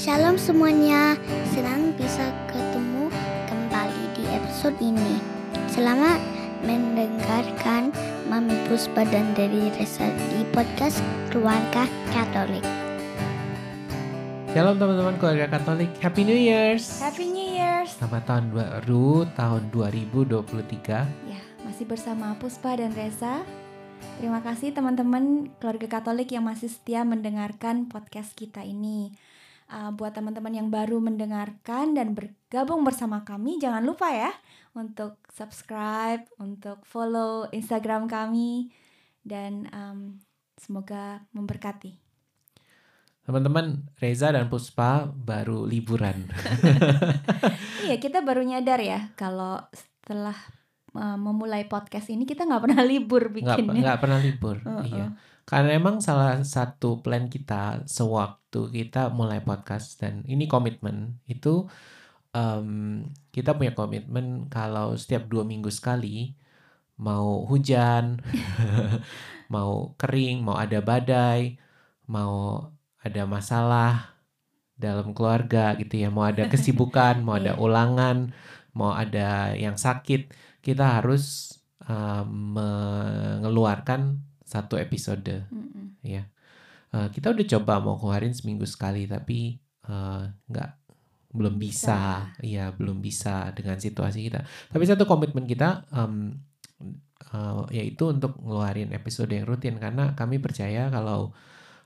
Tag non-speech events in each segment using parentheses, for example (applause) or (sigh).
Shalom semuanya, senang bisa ketemu kembali di episode ini. Selamat mendengarkan Mami Puspa dan dari Resa di podcast Keluarga Katolik. Shalom teman-teman keluarga Katolik, Happy New Year's. Happy New Year's. Selamat tahun baru tahun 2023. Ya, masih bersama Puspa dan Reza. Terima kasih teman-teman keluarga Katolik yang masih setia mendengarkan podcast kita ini. Uh, buat teman-teman yang baru mendengarkan dan bergabung bersama kami, jangan lupa ya untuk subscribe, untuk follow Instagram kami, dan um, semoga memberkati. Teman-teman, Reza dan Puspa baru liburan. (laughs) iya, kita baru nyadar ya kalau setelah uh, memulai podcast ini kita nggak pernah libur bikinnya. nggak pernah libur. Uh-uh. Iya. Karena emang salah satu plan kita sewaktu kita mulai podcast dan ini komitmen itu em, kita punya komitmen kalau setiap dua minggu sekali mau hujan, (laughs) mau kering, mau ada badai, mau ada masalah dalam keluarga gitu ya, mau ada kesibukan, mau ada Iya. ulangan, mau ada yang sakit, kita harus em, mengeluarkan satu episode Mm-mm. ya. Eh, kita udah coba mau keluarin seminggu sekali tapi eh, nggak belum bisa. Iya, belum bisa dengan situasi kita. Tapi satu komitmen kita em, eh, yaitu untuk ngeluarin episode yang rutin karena kami percaya kalau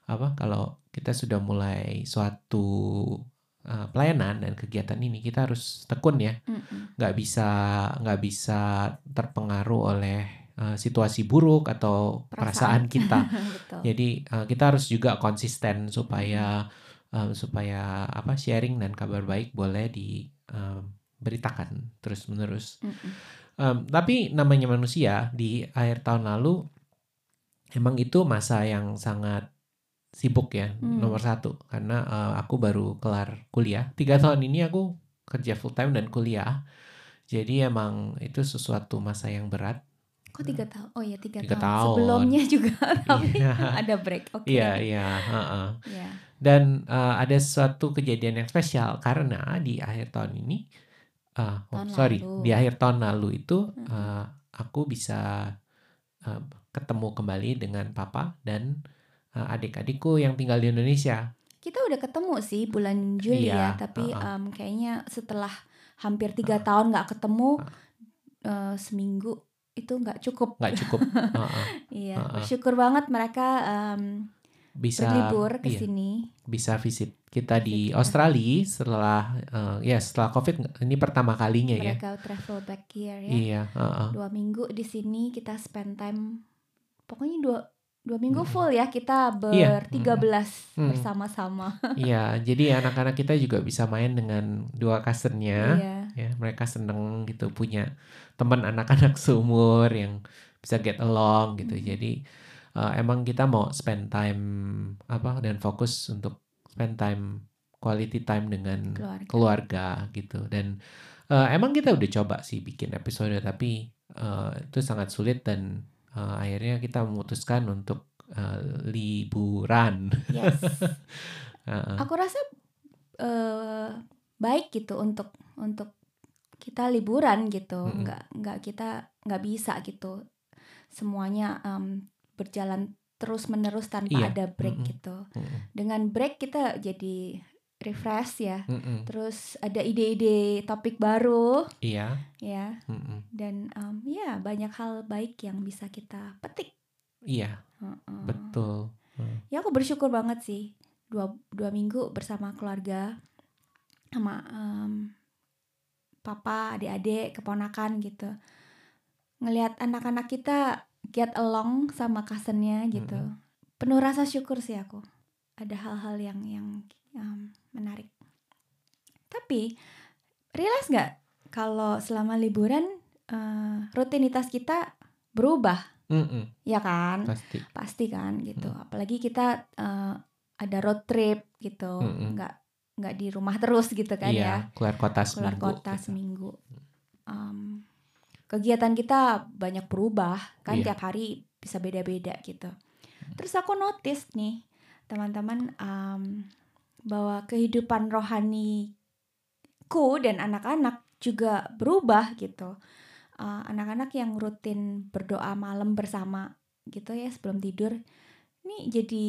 apa kalau kita sudah mulai suatu eh, pelayanan dan kegiatan ini kita harus tekun ya nggak bisa nggak bisa terpengaruh oleh eh, situasi buruk atau perasaan, Perasaan. kita. (laughs) Jadi eh, kita harus juga konsisten supaya eh, supaya apa sharing dan kabar baik boleh diberitakan terus menerus. Mm-mm. tapi namanya manusia di akhir tahun lalu emang itu masa yang sangat sibuk ya Hmm. nomor satu. Karena eh, aku baru kelar kuliah. Tiga tahun ini aku kerja full time dan kuliah. Jadi emang itu sesuatu masa yang berat Kok tiga tahun? Oh iya tiga, Tiga tahun. tahun. Sebelumnya juga (laughs) tapi Iya. ada break. Oke. iya iya heeh. Iya. dan eh, ada suatu kejadian yang spesial karena di akhir tahun ini eh, oh, Tahun sorry lalu. di akhir tahun lalu itu eh, aku bisa eh, ketemu kembali dengan papa dan eh, adik-adikku yang tinggal di Indonesia Kita udah ketemu sih bulan Juli Iya, ya, tapi uh-uh. em, kayaknya setelah hampir tiga tahun nggak ketemu eh, seminggu itu nggak cukup. nggak cukup. (laughs) Iya, uh-uh. bersyukur banget mereka em, bisa berlibur ke iya, sini. bisa visit kita di kita. Australia setelah eh, ya setelah covid ini pertama kalinya ya Mereka travel back here ya. iya heeh. Dua minggu di sini kita spend time. Pokoknya dua dua minggu Mm-mm. full ya kita Iya, bertiga belas Mm-mm. bersama-sama. Iya, jadi anak-anak kita juga bisa main dengan dua cousinnya. Iya. Ya, mereka seneng gitu punya teman anak-anak (laughs) seumur yang bisa get along gitu. Mhm. Jadi eh, emang kita mau spend time apa dan fokus untuk spend time quality time dengan Keluarga. keluarga gitu. Dan eh, emang kita udah coba sih bikin episode tapi eh, itu sangat sulit dan eh, akhirnya kita memutuskan untuk eh, liburan. Yes. (laughs) Heeh. Aku rasa eh baik gitu untuk untuk kita liburan gitu, Mm-mm. nggak nggak kita nggak bisa gitu semuanya em, berjalan terus menerus tanpa Iya, ada break mm-mm. gitu. Mm-mm. Dengan break kita jadi refresh ya, Mm-mm. terus ada ide-ide topik baru Iya. ya, mm-mm. dan em, ya banyak hal baik yang bisa kita petik. Iya, Heeh. betul. ya aku bersyukur banget sih dua dua minggu bersama keluarga sama em, papa adik-adik keponakan gitu. Ngelihat anak-anak kita get along sama cousinnya gitu. Mm-mm. penuh rasa syukur sih aku. Ada hal-hal yang yang em, menarik. Tapi realize nggak kalau selama liburan eh, rutinitas kita berubah? Mm-mm, ya kan? Pasti. pasti kan gitu. Hmm. apalagi kita eh, ada road trip gitu. Mm-mm. nggak nggak di rumah terus gitu kan iya, ya keluar kota keluar seminggu. kota gitu. seminggu Em, kegiatan kita banyak berubah kan Iya. tiap hari bisa beda-beda gitu terus aku notice nih teman-teman em, bahwa kehidupan rohaniku dan anak-anak juga berubah gitu. Uh, anak-anak yang rutin berdoa malam bersama gitu ya sebelum tidur, ini jadi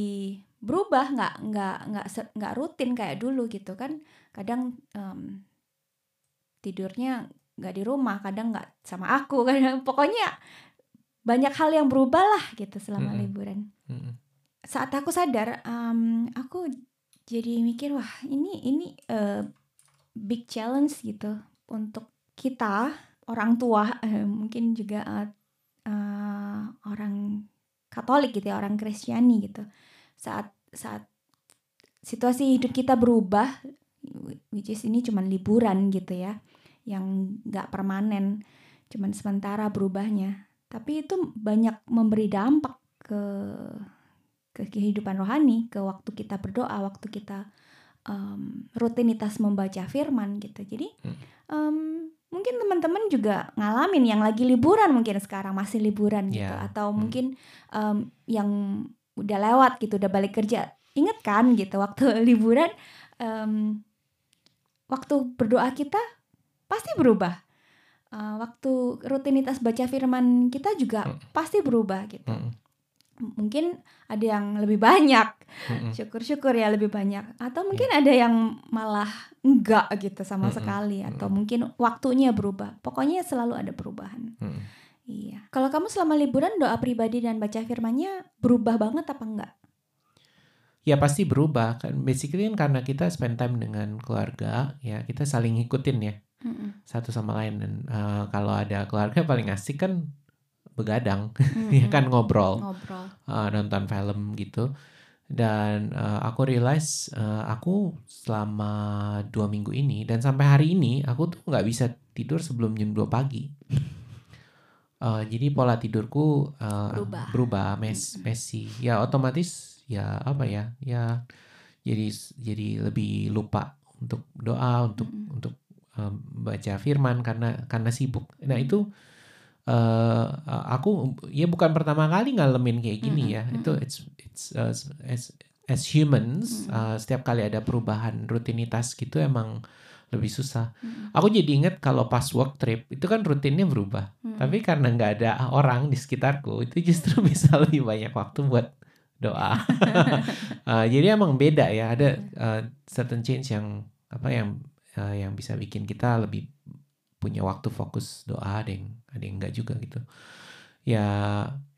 berubah nggak nggak nggak nggak rutin kayak dulu gitu kan. Kadang um, tidurnya nggak di rumah, kadang nggak sama aku, (laughs) kadang pokoknya banyak hal yang berubah lah gitu selama mm -hmm. liburan. Mm -hmm. Saat aku sadar, um, aku jadi mikir wah ini ini uh, big challenge gitu untuk kita orang tua uh, mungkin juga uh, uh, orang Katolik gitu ya orang Kristiani gitu saat saat situasi hidup kita berubah which is ini cuman liburan gitu ya yang nggak permanen cuman sementara berubahnya tapi itu banyak memberi dampak ke ke kehidupan rohani, ke waktu kita berdoa, waktu kita um, rutinitas membaca firman gitu. Jadi um, mungkin teman-teman juga ngalamin yang lagi liburan mungkin sekarang masih liburan gitu, yeah. atau hmm. mungkin um, yang udah lewat gitu, udah balik kerja. Ingat kan gitu waktu (laughs) liburan, um, waktu berdoa kita pasti berubah. Uh, waktu rutinitas baca firman kita juga hmm. pasti berubah gitu. Hmm mungkin ada yang lebih banyak syukur-syukur ya lebih banyak atau mungkin yeah. ada yang malah enggak gitu sama sekali atau mungkin waktunya berubah pokoknya selalu ada perubahan kalau kamu selama liburan doa pribadi dan baca firmannya berubah banget apa enggak ya pasti berubah kan basically kan karena kita spend time dengan keluarga ya kita saling ngikutin ya mm-hmm. satu sama lain dan uh, kalau ada keluarga paling asik kan begadang mm-hmm. (laughs) ya kan ngobrol, ngobrol. Uh, nonton film gitu dan uh, aku realize uh, aku selama dua minggu ini dan sampai hari ini aku tuh nggak bisa tidur sebelum jam 2 pagi uh, jadi pola tidurku uh, berubah, berubah mes messy. Ya otomatis ya apa ya ya jadi jadi lebih lupa untuk doa untuk mm -hmm. untuk um, baca firman karena karena sibuk. Nah itu uh, aku ya bukan pertama kali ngalamin kayak gini mm-hmm. ya. Itu it's it's uh, as as humans mm-hmm. uh, setiap kali ada perubahan rutinitas gitu emang lebih susah. Mm-hmm. Aku jadi inget kalau pas work trip itu kan rutinnya berubah, mm-hmm. tapi karena nggak ada orang di sekitarku itu justru (laughs) bisa lebih banyak waktu buat doa. uh, (laughs) jadi emang beda ya ada uh, certain change yang apa yang uh, yang bisa bikin kita lebih punya waktu fokus doa ada yang ada yang enggak juga gitu ya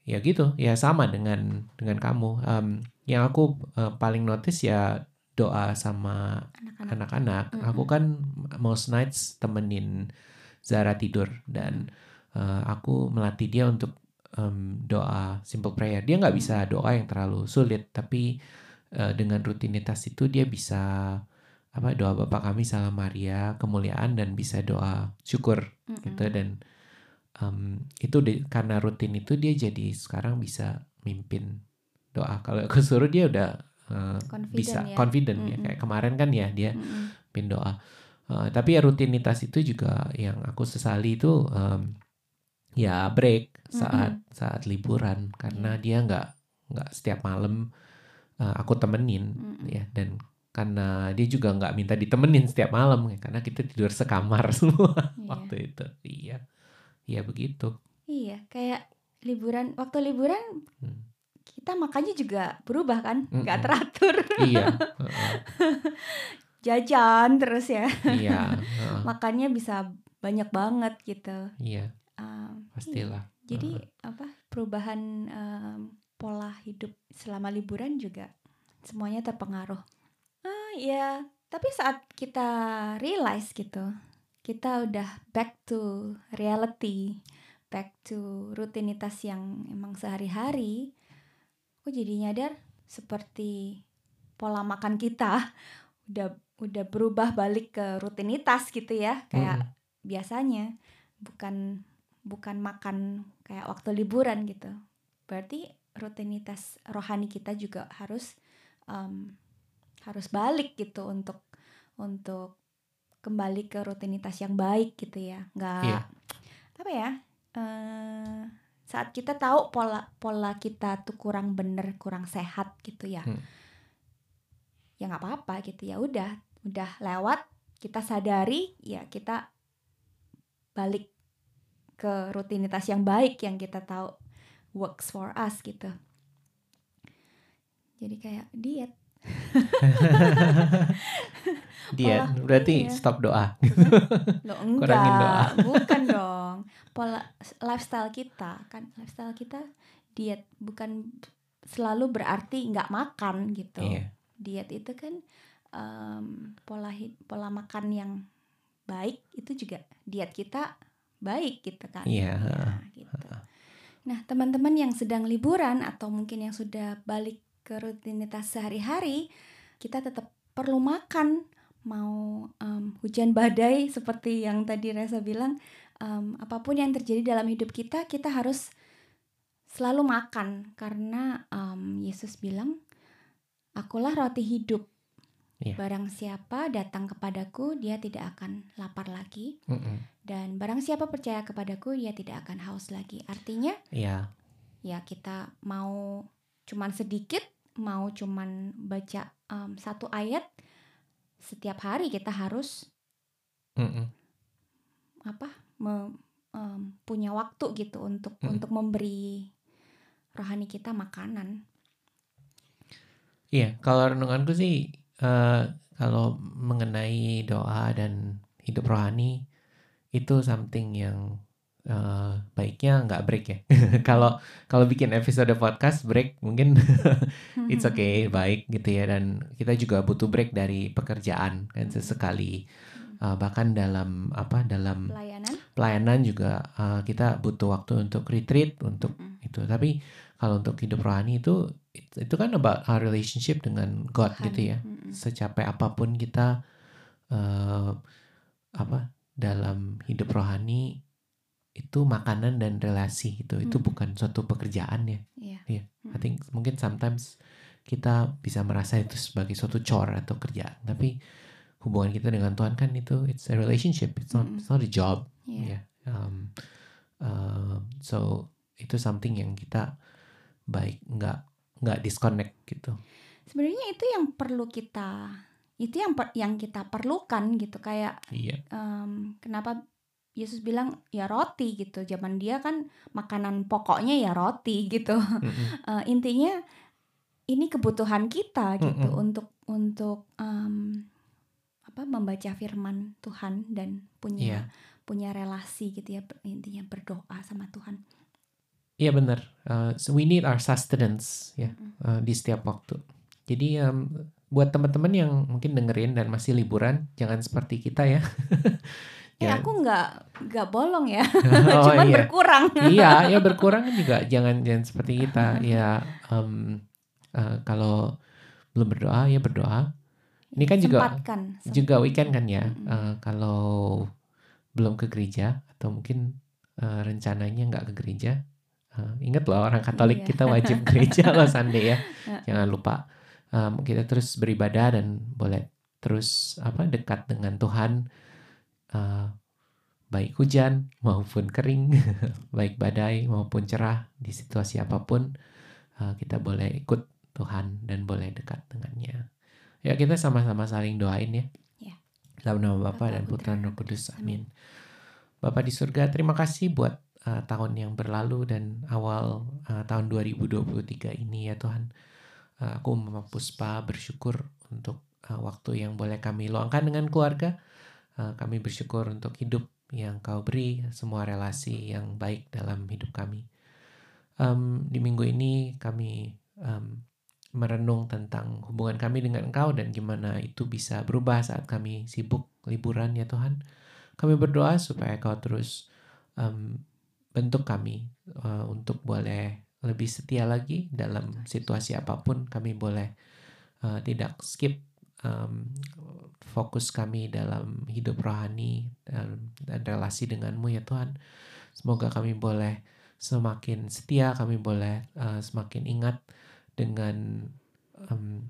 ya gitu ya sama dengan dengan kamu um, yang aku uh, paling notice ya doa sama anak-anak. mm -hmm. aku kan most nights temenin Zara tidur dan uh, aku melatih dia untuk um, doa simple prayer. Dia nggak bisa doa yang terlalu sulit tapi uh, dengan rutinitas itu dia bisa apa doa Bapak kami salam Maria kemuliaan dan bisa doa syukur mm -hmm. gitu dan um, itu de, karena rutin itu dia jadi sekarang bisa mimpin doa. Kalau aku suruh dia udah uh, bisa ya? confident mm -hmm. ya kayak kemarin kan ya dia mm -hmm. doa uh, tapi ya rutinitas itu juga yang aku sesali itu um, ya break saat mm -hmm. saat liburan karena yeah. dia nggak nggak setiap malam uh, aku temenin mm -hmm. ya dan karena dia juga nggak minta ditemenin setiap malam ya karena kita tidur sekamar (laughs) semua iya. waktu itu iya iya begitu iya kayak liburan waktu liburan hmm. Kita makannya juga berubah kan nggak mm -mm. teratur iya (laughs) jajan terus ya iya (laughs) uh. makannya bisa banyak banget gitu iya um, pastilah iya. jadi uh. apa perubahan um, pola hidup selama liburan juga semuanya terpengaruh ya tapi saat kita realize gitu kita udah back to reality back to rutinitas yang emang sehari-hari aku jadi nyadar seperti pola makan kita (laughs) udah udah berubah balik ke rutinitas gitu ya kayak hmm. biasanya bukan bukan makan kayak waktu liburan gitu berarti rutinitas rohani kita juga harus um, harus balik gitu untuk untuk kembali ke rutinitas yang baik gitu ya nggak yeah. apa ya uh, saat kita tahu pola pola kita tuh kurang bener kurang sehat gitu ya hmm. ya nggak apa-apa gitu ya udah udah lewat kita sadari ya kita balik ke rutinitas yang baik yang kita tahu works for us gitu jadi kayak diet (laughs) Diet berarti iya. stop doa. Loh (laughs) Kurangin doa. enggak, bukan dong. Pola lifestyle kita kan lifestyle kita diet bukan selalu berarti nggak makan gitu. Iya. Diet itu kan em, pola pola makan yang baik itu juga diet kita baik gitu kan. Iya. Ya, gitu. Nah, teman-teman yang sedang liburan atau mungkin yang sudah balik ke rutinitas sehari-hari, kita tetap perlu makan. Mau em, hujan badai seperti yang tadi Reza bilang, em, apa pun yang terjadi dalam hidup kita, kita harus selalu makan karena em, Yesus bilang, "Akulah roti hidup." Iya. Barang siapa datang kepadaku, dia tidak akan lapar lagi Mm-mm. dan barang siapa percaya kepadaku dia tidak akan haus lagi. Artinya Iya. ya kita mau cuman sedikit, mau cuman baca em, satu ayat setiap hari kita harus Mm-mm. apa me- em, punya waktu gitu untuk Mm. untuk memberi rohani kita makanan. Iya, kalau renunganku sih eh, kalau mengenai doa dan hidup rohani itu something yang eh, baiknya nggak break ya. (laughs) Kalau kalau bikin episode podcast break mungkin (laughs) it's okay baik gitu ya dan kita juga butuh break dari pekerjaan kan Mhm. sesekali Eh, bahkan dalam apa dalam Pelayanan. Pelayanan juga eh, kita butuh waktu untuk retreat untuk Mm. itu tapi kalau untuk hidup rohani itu itu kan about our relationship dengan God Tuhan. gitu ya Mm-mm. secapek apa pun kita eh, apa dalam hidup rohani itu makanan dan relasi itu itu Mm. bukan suatu pekerjaan ya Iya. Iya. I Mm. think mungkin sometimes kita bisa merasa itu sebagai suatu chore atau kerjaan tapi hubungan kita dengan Tuhan kan itu it's a relationship it's not Mm-mm. it's not a job Iya. ya um, uh, so itu something yang kita baik nggak nggak disconnect gitu Sebenarnya itu yang perlu kita itu yang per- yang kita perlukan gitu kayak iya em, kenapa Yesus bilang ya roti gitu zaman dia kan makanan pokoknya ya roti gitu Mm-mm. Eh, (laughs) intinya ini kebutuhan kita gitu Mm-mm. untuk untuk em, apa membaca firman Tuhan dan punya Iya. punya relasi gitu ya intinya berdoa sama Tuhan. Iya benar. Uh, so we need our sustenance ya Mm-mm. uh, di setiap waktu. Jadi um, buat teman-teman yang mungkin dengerin dan masih liburan jangan seperti kita ya. (laughs) Eh Ya. aku nggak nggak bolong ya. (laughs) (laughs) Oh cuman iya. berkurang. Iya ya berkurang juga. Jangan jangan seperti kita. Ya em, eh, kalau belum berdoa ya berdoa ini kan juga Sempatkan, juga weekend kan ya Mm-mm. Eh, kalau belum ke gereja atau mungkin eh, rencananya nggak ke gereja eh, ingat loh orang Katolik Iya. kita wajib gereja loh (laughs) Sunday ya jangan lupa Em, kita terus beribadah dan boleh terus apa dekat dengan Tuhan eh, baik hujan maupun kering (laughs) baik badai maupun cerah di situasi apa pun eh, kita boleh ikut Tuhan dan boleh dekat dengannya ya kita sama-sama saling doain ya. Ya. dalam nama Bapa dan Putra dan Roh Kudus. Amin. amin. Bapak di surga terima kasih buat eh, tahun yang berlalu dan awal eh, tahun 2023 ini ya Tuhan. Eh, aku Mama Puspa bersyukur untuk eh, waktu yang boleh kami luangkan dengan keluarga. Eh, kami bersyukur untuk hidup yang kau beri semua relasi yang baik dalam hidup kami. Em, di minggu ini kami em, merenung tentang hubungan kami dengan Engkau dan gimana itu bisa berubah saat kami sibuk liburan ya Tuhan. Kami berdoa supaya Kau terus em, bentuk kami eh, untuk boleh lebih setia lagi dalam situasi apa pun. Kami boleh eh, tidak skip em, fokus kami dalam hidup rohani dan, dan relasi denganmu ya Tuhan. Semoga kami boleh semakin setia, kami boleh eh, semakin ingat dengan em,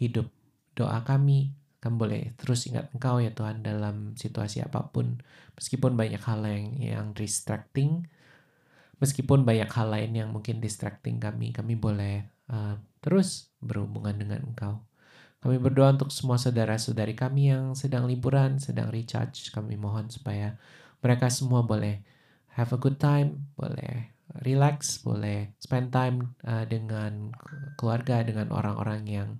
hidup doa kami. Kami boleh terus ingat Engkau ya Tuhan dalam situasi apa pun, meskipun banyak hal yang yang distracting, meskipun banyak hal lain yang mungkin distracting kami, kami boleh eh, terus berhubungan dengan Engkau. Kami berdoa untuk semua saudara-saudari kami yang sedang liburan, sedang recharge. Kami mohon supaya mereka semua boleh have a good time, boleh relax, boleh spend time uh, dengan keluarga, dengan orang-orang yang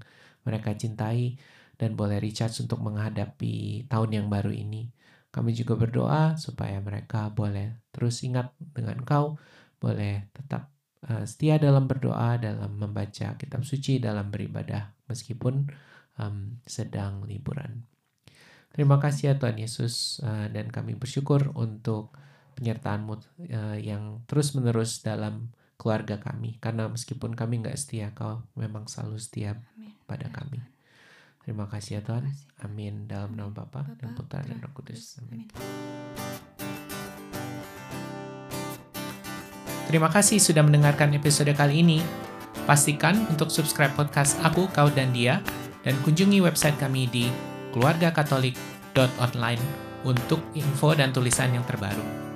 mereka cintai, dan boleh recharge untuk menghadapi tahun yang baru ini. Kami juga berdoa supaya mereka boleh terus ingat dengan Kau, boleh tetap uh, setia dalam berdoa, dalam membaca kitab suci, dalam beribadah, meskipun um, sedang liburan. Terima kasih ya Tuhan Yesus uh, dan kami bersyukur untuk penyertaan-Mu uh, yang terus-menerus dalam keluarga kami. Karena meskipun kami nggak setia, Kau memang selalu setia Amin. pada kami. Terima kasih ya Tuhan. Amin. Dalam nama Bapa dan Putra dan Roh Kudus. Amin. Terima kasih sudah mendengarkan episode kali ini. Pastikan untuk subscribe podcast Aku, Kau, dan Dia dan kunjungi website kami di keluargakatolik.online untuk info dan tulisan yang terbaru.